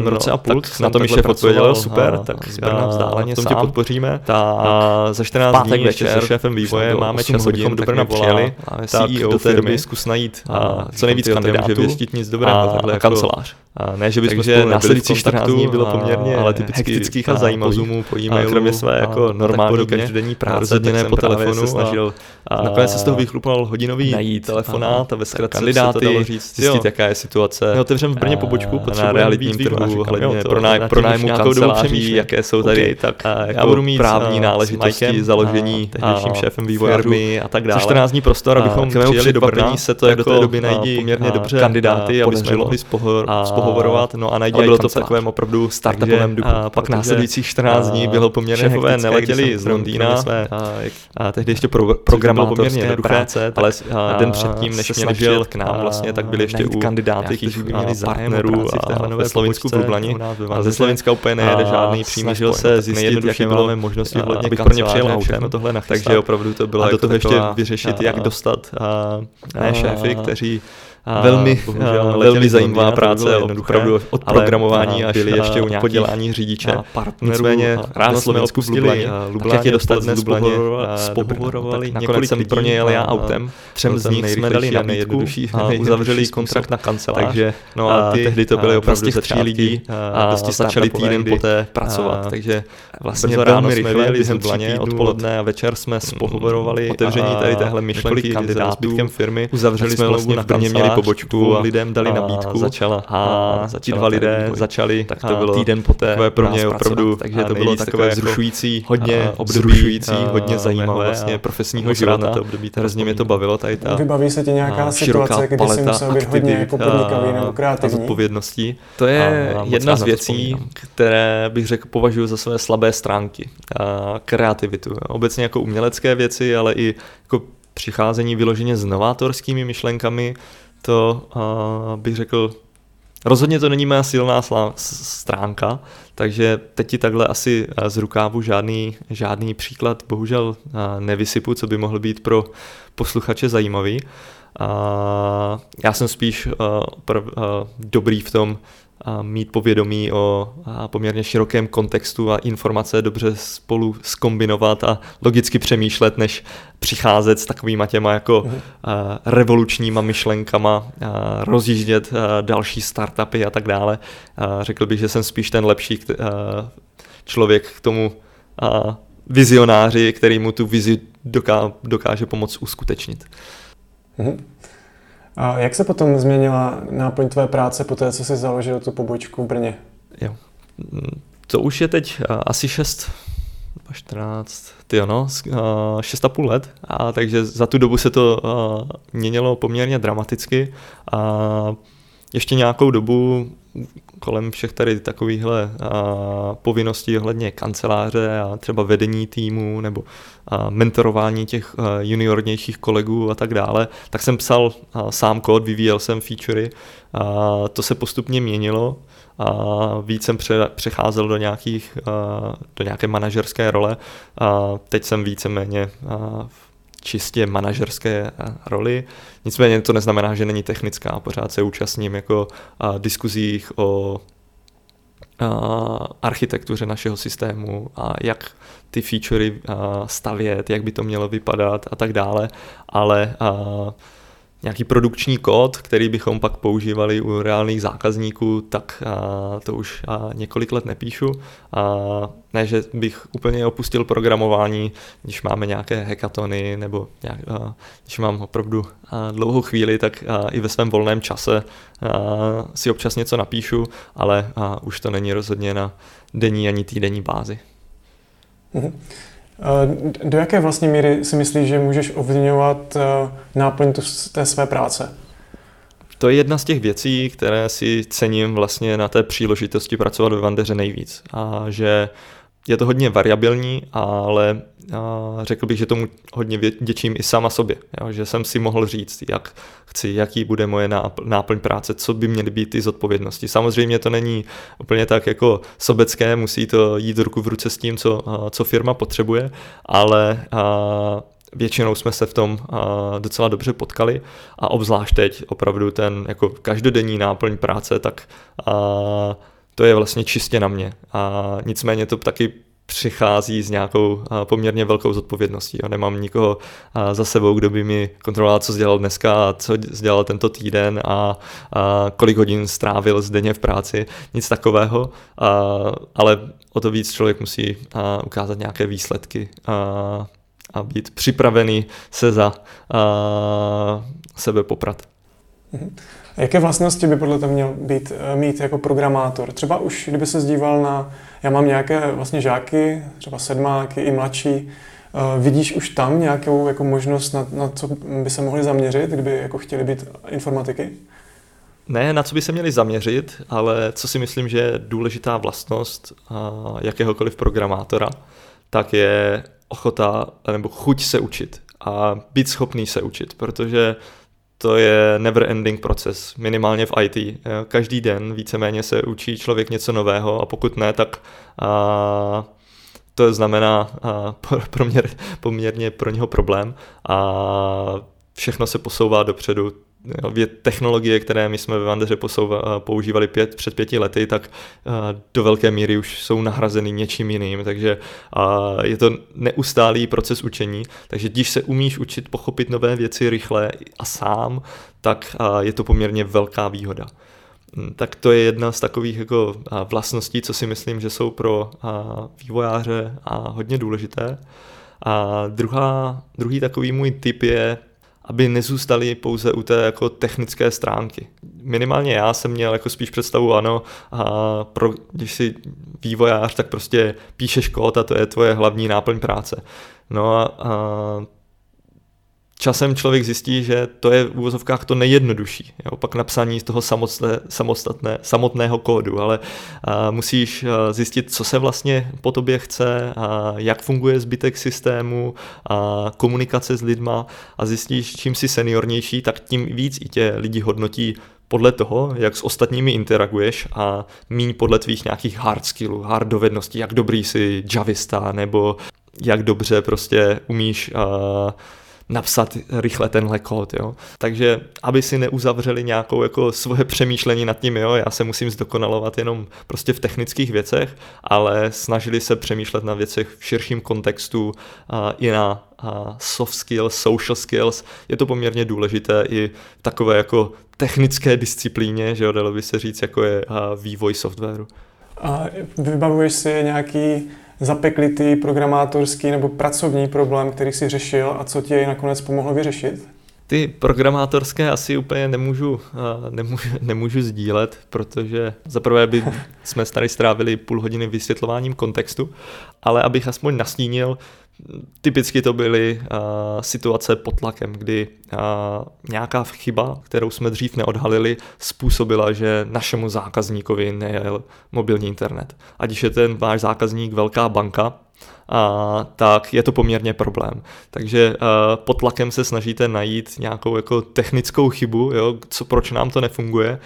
roce a půl na tom ještě odpověděl, super, tak z Brna vzdáleně sám. tě podpoříme. A za 14 dní ještě se šéfem vývoje máme čas, abychom do Brna přijeli. CEO do té doby zkus najít co nejvíc kandidátů. nic dobrého. Takhle jako kancelář. A ne, že bychom spolu následující 14 dní bylo poměrně ale typicky hektických a zajímavých po e-mailu, kromě své jako normální každodenní práce, rozhodně ne po telefonu. snažil a nakonec se z toho vychlupnul hodinový najít telefonát a ve zkratce kandidáty, se to dalo říct, zjistit, jaká je situace. My otevřeme v Brně pobočku, potřebujeme na realitním trhu, hledně pronájmu kanceláří, jaké jsou tady, tak já budu mít právní náležitosti, založení tehdejším šéfem vývoje a tak dále. 14 dní prostor, abychom přijeli do Brna, se to do té doby najdi poměrně dobře kandidáty, aby jsme mohli spohovorovat, no a najdi bylo to v takovém opravdu startupovém duchu. A pak následujících 14 dní bylo poměrně Šéfové neletěli z Londýna, a tehdy ještě program bylo poměrně jednoduché, ale den předtím, než mě přijet k nám vlastně, tak byli ještě u kandidáty, kteří by měli partnerů a ve Slovensku v Lublani. A ze Slovenska úplně nejede žádný přímý Snažil se zjistit, jaké máme možnosti hledně abych pro ně přijel autem, tohle. Takže opravdu to bylo a do toho ještě vyřešit, jak dostat ne šéfy, kteří a velmi, bohužel, velmi zajímavá práce, opravdu od programování až byli ještě u podělání řidiče. Partnerů, Nicméně ráno jsme opustili, tak jak je dostat dnes Lublaně, spohovorovali, nakonec jsem pro ně jel já autem, třem z nich jsme dali nabídku a [LAUGHS] uzavřeli kontrakt na kancelář. Takže no a tehdy to byly opravdu ze tří lidí a začali týden poté pracovat. Takže vlastně ráno jsme vyjeli během Lublaně, odpoledne a večer jsme spohovorovali otevření tady téhle myšlenky kandidátů firmy. Uzavřeli jsme vlastně v Brně měli pobočku a lidem dali nabídku začala, a ti dva lidé začali tak to bylo týden poté takové pro mě opravdu, takže to bylo takové jako zrušující, hodně obdobíjující, hodně zajímavé vlastně profesního života. To období hrozně mě to bavilo tady ta Vybaví se ti nějaká situace, kdy jsi musel být hodně jako podnikavý nebo kreativní? Odpovědností. To je jedna z věcí, které bych řekl považuji za své slabé stránky. Kreativitu. Obecně jako umělecké věci, ale i jako přicházení vyloženě s novátorskými myšlenkami, to uh, bych řekl, rozhodně to není moja silná stránka, takže teď ti takhle asi z rukávu žádný, žádný příklad bohužel uh, nevysypu, co by mohl být pro posluchače zajímavý. Uh, já jsem spíš uh, uh, dobrý v tom mít povědomí o poměrně širokém kontextu a informace dobře spolu skombinovat a logicky přemýšlet, než přicházet s takovýma těma jako uh, revolučníma myšlenkama, rozjíždět další startupy a tak dále. Řekl bych, že jsem spíš ten lepší člověk k tomu vizionáři, který mu tu vizi dokáže pomoct uskutečnit. Mm-hmm. A jak se potom změnila náplň tvé práce po té, co jsi založil tu pobočku v Brně? Jo. To už je teď asi 6, 14, ty no, 6,5 let, a takže za tu dobu se to měnilo poměrně dramaticky a ještě nějakou dobu kolem všech tady takovýchhle povinností ohledně kanceláře a třeba vedení týmu nebo mentorování těch juniornějších kolegů a tak dále, tak jsem psal sám kód, vyvíjel jsem featurey to se postupně měnilo a víc jsem pře, přecházel do, nějakých, do nějaké manažerské role a teď jsem víceméně a, čistě manažerské roli. Nicméně to neznamená, že není technická. Pořád se účastním jako a, diskuzích o a, architektuře našeho systému a jak ty featurey stavět, jak by to mělo vypadat a tak dále, ale a, nějaký produkční kód, který bychom pak používali u reálných zákazníků, tak a, to už a, několik let nepíšu. A, ne, že bych úplně opustil programování, když máme nějaké hekatony nebo nějak, a, když mám opravdu a, dlouhou chvíli, tak a, i ve svém volném čase a, si občas něco napíšu, ale a, už to není rozhodně na denní ani týdenní bázi. Mm-hmm. Eh, do jaké vlastně míry si myslíš, že můžeš ovlivňovat eh, náplň té své práce? To je jedna z těch věcí, které si cením vlastně na té příležitosti pracovat ve Vandeře nejvíc. A že je to hodně variabilní, ale řekl bych, že tomu hodně děčím i sama sobě, jo, že jsem si mohl říct, jak chci, jaký bude moje náplň práce, co by měly být ty zodpovědnosti. Samozřejmě to není úplně tak jako sobecké, musí to jít ruku v ruce s tím, co, co firma potřebuje, ale většinou jsme se v tom docela dobře potkali a obzvlášť teď opravdu ten jako každodenní náplň práce, tak to je vlastně čistě na mě. A nicméně to taky přichází s nějakou poměrně velkou zodpovědností. Já nemám nikoho za sebou, kdo by mi kontroloval, co dělal dneska co dělal tento týden a, kolik hodin strávil zdenně v práci. Nic takového, ale o to víc člověk musí ukázat nějaké výsledky a, být připravený se za sebe poprat. Mhm. Jaké vlastnosti by podle toho měl být, eh, mít jako programátor? Třeba už, kdyby se zdíval na, já mám nějaké vlastně žáky, třeba sedmáky i mladší, eh, vidíš už tam nějakou jako možnost, na, na co by se mohli zaměřit, kdyby jako chtěli být informatiky? Ne, na co by se měli zaměřit, ale co si myslím, že je důležitá vlastnost jakéhokoliv programátora, tak je ochota nebo chuť se učit a být schopný se učit, protože to je never ending proces, minimálně v IT. Každý den víceméně se učí člověk něco nového a pokud ne, tak a, to znamená a, pro mě, poměrně pro něho problém a všechno se posouvá dopředu technologie, které my jsme ve Vandeře používali pět, před pěti lety, tak do velké míry už jsou nahrazeny něčím jiným, takže je to neustálý proces učení, takže když se umíš učit pochopit nové věci rychle a sám, tak je to poměrně velká výhoda. Hm, tak to je jedna z takových jako vlastností, co si myslím, že jsou pro vývojáře a hodně důležité. A druhá, druhý takový můj tip je aby nezůstali pouze u té jako technické stránky. Minimálně já jsem měl jako spíš představu, ano, a pro, když jsi vývojář, tak prostě píšeš kód a to je tvoje hlavní náplň práce. No a, a časem člověk zjistí, že to je v úvozovkách to nejjednodušší. Jo, pak napsání toho samotné, samostatné, samotného kódu, ale a, musíš zjistit, co se vlastně po tobě chce, a jak funguje zbytek systému, a komunikace s lidma a zjistíš, čím jsi seniornější, tak tím víc i tě lidi hodnotí podle toho, jak s ostatními interaguješ a míň podle tvých nějakých hard skillů, hard dovedností, jak dobrý jsi javista, nebo jak dobře prostě umíš uh, napsat rychle tenhle kód, jo. Takže aby si neuzavřeli nějakou jako svoje přemýšlení nad tím, jo, já se musím zdokonalovat jenom prostě v technických věcech, ale snažili se přemýšlet na věcech v širším kontextu a i na a soft skills, social skills. Je to poměrně důležité i takové jako technické disciplíně, že jo, dalo by se říct, jako je vývoj softwaru. A vybavuješ si nějaký zapeklitý programátorský nebo pracovní problém, který si řešil a co ti nakonec pomohlo vyřešit? Ty programátorské asi úplně nemůžu, nemůžu, [LAUGHS] nemůžu sdílet, protože zaprvé by [LAUGHS] jsme tady strávili půl hodiny vysvětlováním kontextu, ale abych aspoň nastínil, Typicky to byly uh, situace pod tlakem, kdy uh, nějaká chyba, kterou jsme dřív neodhalili, způsobila, že našemu zákazníkovi nejel mobilní internet. Ať když je ten váš zákazník velká banka, a, tak je to poměrně problém. Takže a, pod tlakem se snažíte najít nějakou jako technickou chybu, jo, co, proč nám to nefunguje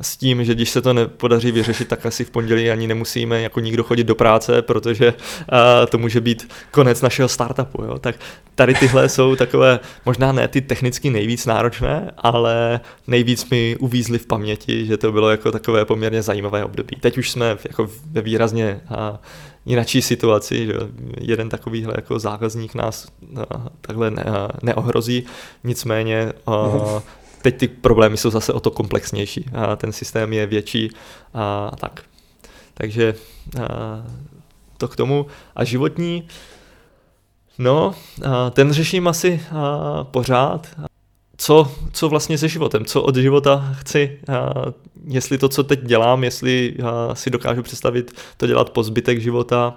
s tím, že když se to nepodaří vyřešit, tak asi v pondělí ani nemusíme jako nikdo chodit do práce, protože uh, to může být konec našeho startupu. Jo? Tak tady tyhle jsou takové, možná ne ty technicky nejvíc náročné, ale nejvíc mi uvízly v paměti, že to bylo jako takové poměrně zajímavé období. Teď už jsme jako ve výrazně uh, jinačí situaci, že jeden takovýhle jako zákazník nás uh, takhle ne, uh, neohrozí, nicméně uh, teď ty problémy jsou zase o to komplexnější a ten systém je větší a tak. Takže a, to k tomu. A životní, no, a ten řeším asi a, pořád. Co, co vlastně se životem, co od života chci, a, jestli to, co teď dělám, jestli si dokážu představit to dělat po zbytek života,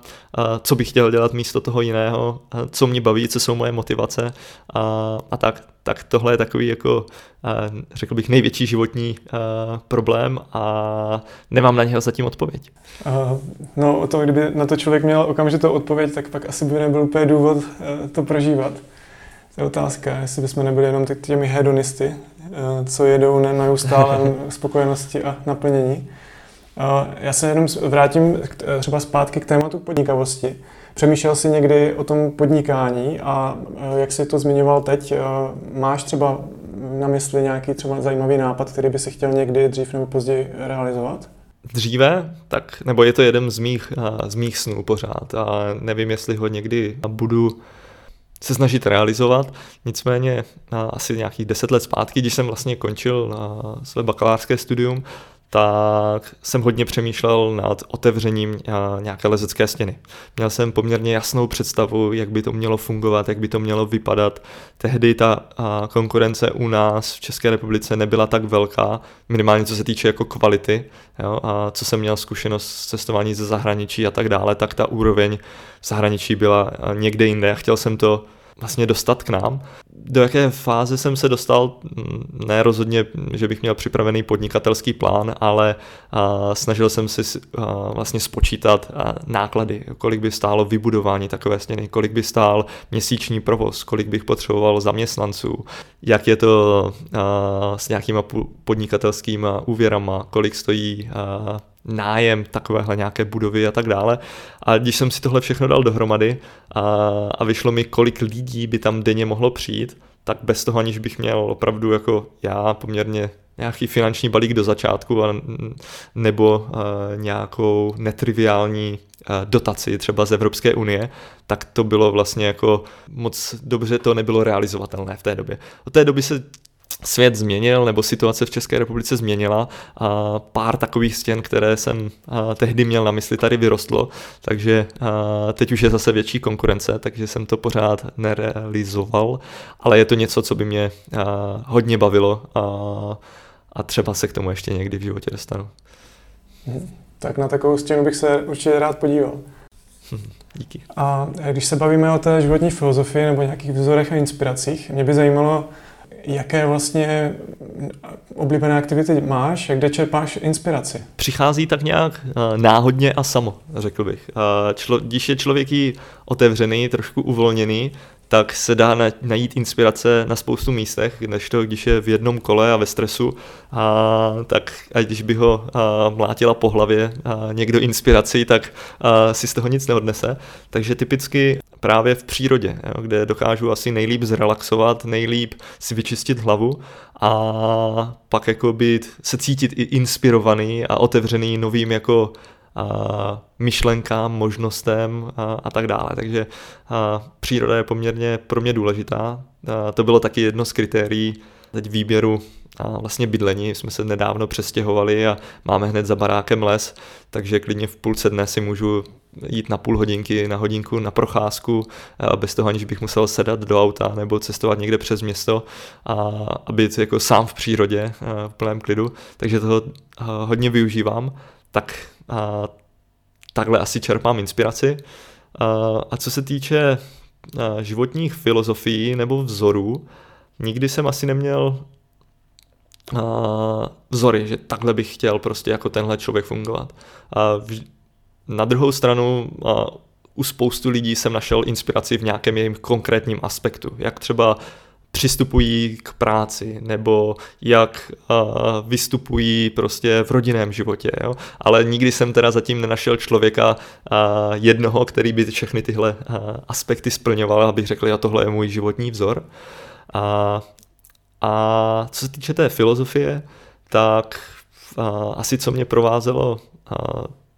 co bych chtěl dělat místo toho jiného, co mě baví, co jsou moje motivace a, a tak, tak tohle je takový jako, řekl bych, největší životní problém a nemám na něho zatím odpověď. No to, kdyby na to člověk měl okamžitou odpověď, tak pak asi by nebyl úplně důvod uh, to prožívat. To je otázka, jestli bychom nebyli jenom těmi hedonisty, uh, co jedou na neustálém [LAUGHS] spokojenosti a naplnění. Já se jenom vrátím třeba zpátky k tématu podnikavosti. Přemýšlel jsi někdy o tom podnikání a jak jsi to zmiňoval teď, máš třeba na mysli nějaký třeba zajímavý nápad, který by si chtěl někdy dřív nebo později realizovat? Dříve, tak, nebo je to jeden z mých, z mých snů pořád a nevím, jestli ho někdy budu se snažit realizovat. Nicméně asi nějakých deset let zpátky, když jsem vlastně končil své bakalářské studium, tak jsem hodně přemýšlel nad otevřením nějaké lezecké stěny. Měl jsem poměrně jasnou představu, jak by to mělo fungovat, jak by to mělo vypadat. Tehdy ta konkurence u nás v České republice nebyla tak velká, minimálně co se týče jako kvality, jo, a co jsem měl zkušenost s cestování ze zahraničí a tak dále, tak ta úroveň v zahraničí byla někde jinde. Chtěl jsem to vlastně dostat k nám. Do jaké fáze jsem se dostal, ne rozhodně, že bych měl připravený podnikatelský plán, ale a, snažil jsem si a, vlastně spočítat a, náklady, kolik by stálo vybudování takové stěny, kolik by stál měsíční provoz, kolik bych potřeboval zaměstnanců, jak je to a, s nějakýma podnikatelskýma úvěrama, kolik stojí a, nájem takovéhle nějaké budovy a tak dále. A když jsem si tohle všechno dal dohromady a, a vyšlo mi, kolik lidí by tam denně mohlo přijít, tak bez toho, aniž bych měl opravdu jako já poměrně nějaký finanční balík do začátku a, nebo uh, nějakou netriviální uh, dotaci třeba z Evropské unie, tak to bylo vlastně jako moc dobře to nebylo realizovatelné v té době. Od té doby se svět změnil, nebo situace v České republice změnila a pár takových stěn, které jsem tehdy měl na mysli, tady vyrostlo, takže teď už je zase větší konkurence, takže jsem to pořád nerealizoval, ale je to něco, co by mě hodně bavilo a, a třeba se k tomu ještě někdy v životě dostanu. Tak na takovou stěnu bych se určitě rád podíval. Díky. A když se bavíme o té životní filozofii nebo nějakých vzorech a inspiracích, mě by zajímalo, jaké vlastně oblíbené aktivity máš a kde čerpáš inspiraci? Přichází tak nějak eh, náhodně a samo, řekl bych. Eh, když je člověk otevřený, trošku uvolněný, tak se dá najít inspirace na spoustu místech, než to, když je v jednom kole a ve stresu, a, tak a když by ho a, mlátila po hlavě a, někdo inspirací, tak a, si z toho nic neodnese. Takže typicky právě v přírodě, jo, kde dokážu asi nejlíp zrelaxovat, nejlíp si vyčistit hlavu a pak jako být, se cítit i inspirovaný a otevřený novým jako a myšlenkám, možnostem a, a tak dále. Takže a, příroda je poměrně pro mě důležitá. A, to bylo taky jedno z kritérií teď výběru a vlastně bydlení. Jsme se nedávno přestěhovali a máme hned za barákem les, takže klidně v půlce dne si můžu jít na půl hodinky, na hodinku na procházku, bez toho, aniž bych musel sedat do auta nebo cestovat někde přes město a, a být jako sám v přírodě, v plném klidu. Takže toho hodně využívám. Tak a takhle asi čerpám inspiraci. A, a co se týče životních filozofií nebo vzorů, nikdy jsem asi neměl vzory, že takhle bych chtěl prostě jako tenhle člověk fungovat. A v, na druhou stranu a, u spoustu lidí jsem našel inspiraci v nějakém jejím konkrétním aspektu, jak třeba přistupují k práci, nebo jak vystupují prostě v rodinném životě. Jo? Ale nikdy jsem teda zatím nenašel člověka jednoho, který by všechny tyhle aspekty splňoval, abych řekl, že tohle je můj životní vzor. Uh, a co se týče té filozofie, tak asi co mě provázelo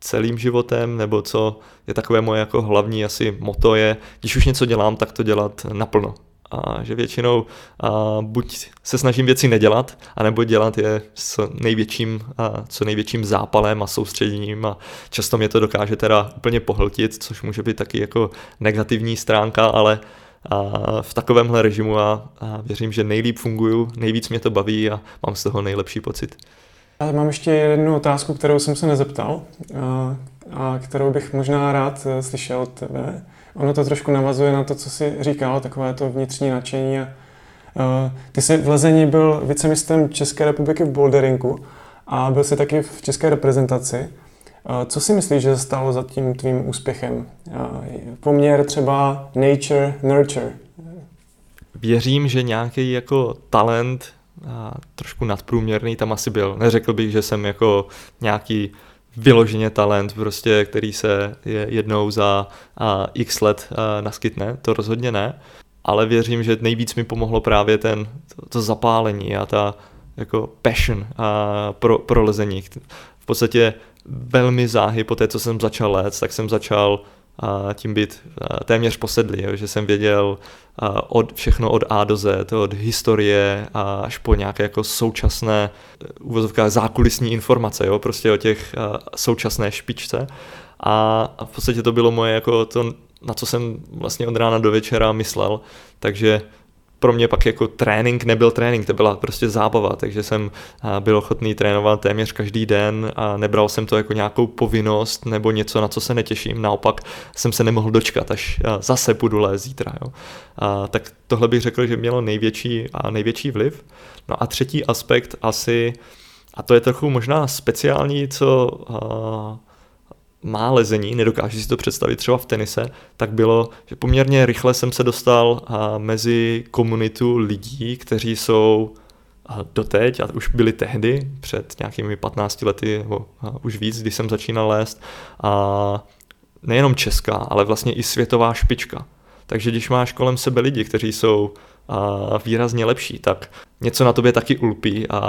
celým životem, nebo co je takové moje jako hlavní asi moto je, když už něco dělám, tak to dělat naplno a že většinou a, buď se snažím věci nedělat, anebo dělat je s největším, a, co největším zápalem a soustředěním a často mě to dokáže teda úplně pohltit, což může být taky jako negativní stránka, ale a v takovémhle režimu a, a věřím, že nejlíp funguju, nejvíc mě to baví a mám z toho nejlepší pocit. Já mám ještě jednu otázku, kterou jsem se nezeptal a, a kterou bych možná rád e, slyšel od tebe. Ono to trošku navazuje na to, co jsi říkal, takové to vnitřní nadšení. A, a, ty jsi v lezení byl vicemistrem České republiky v boulderingu a byl jsi taky v české reprezentaci. Co si myslíš, že stalo za tím tvým úspěchem? Poměr třeba nature, nurture. Věřím, že nějaký jako talent a trošku nadprůměrný tam asi byl. Neřekl bych, že jsem jako nějaký vyloženě talent, prostě, který se jednou za x let naskytne, to rozhodně ne, ale věřím, že nejvíc mi pomohlo právě ten, to, to zapálení a ta jako passion a pro, pro lezení. V podstatě velmi záhy po té, co jsem začal let, tak jsem začal a tím být téměř posedlý, jo, že jsem věděl od, všechno od A do Z, od historie až po nějaké jako současné uvozovká zákulisní informace, jo, prostě o těch současné špičce. A v podstatě to bylo moje jako to, na co jsem vlastně od rána do večera myslel, takže pro mě pak jako trénink nebyl trénink, to byla prostě zábava, takže jsem byl ochotný trénovat téměř každý den a nebral jsem to jako nějakou povinnost nebo něco, na co se netěším, naopak jsem se nemohl dočkat, až zase budu lézt zítra. Jo. A, tak tohle bych řekl, že mělo největší a největší vliv. No a třetí aspekt asi, a to je trochu možná speciální, co má lezení, nedokážu si to představit třeba v tenise, tak bylo, že poměrně rychle jsem se dostal mezi komunitu lidí, kteří jsou doteď, a už byli tehdy, před nějakými 15 lety nebo už víc, když jsem začínal lézt, a nejenom česká, ale vlastně i světová špička. Takže když máš kolem sebe lidi, kteří jsou a výrazně lepší, tak něco na tobě taky ulpí a,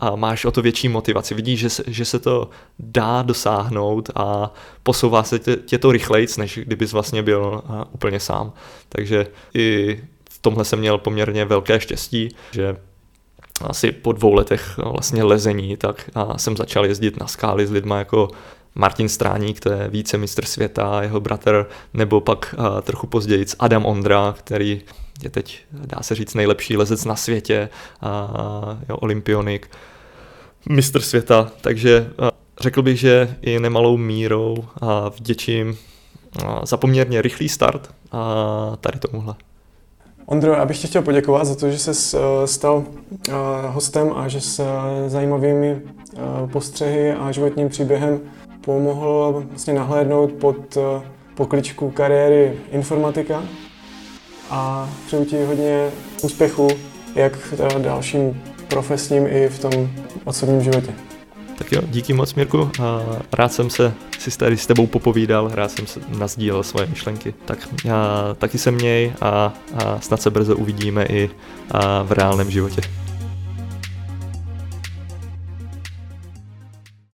a máš o to větší motivaci. Vidíš, že se, že se to dá dosáhnout a posouvá se tě, tě to rychlejc, než kdybys vlastně byl úplně sám. Takže i v tomhle jsem měl poměrně velké štěstí, že asi po dvou letech vlastně lezení, tak jsem začal jezdit na skály s lidma jako Martin Stráník, to je více mistr světa, jeho bratr, nebo pak uh, trochu později Adam Ondra, který je teď, dá se říct, nejlepší lezec na světě, uh, jo, olympionik, mistr světa, takže uh, řekl bych, že i nemalou mírou uh, vděčím uh, za poměrně rychlý start a uh, tady tomuhle. Ondro, já bych ti chtěl poděkovat za to, že jsi stal hostem a že s zajímavými postřehy a životním příběhem pomohl vlastně nahlédnout pod eh, pokličku kariéry informatika a přeju ti hodně úspěchu jak v dalším profesním i v tom osobním životě. Tak jo, díky moc Mirku. A rád jsem se si tady s tebou popovídal, rád jsem se nazdílel svoje myšlenky. Tak já taky se měj a, a snad se brzo uvidíme i v reálném životě.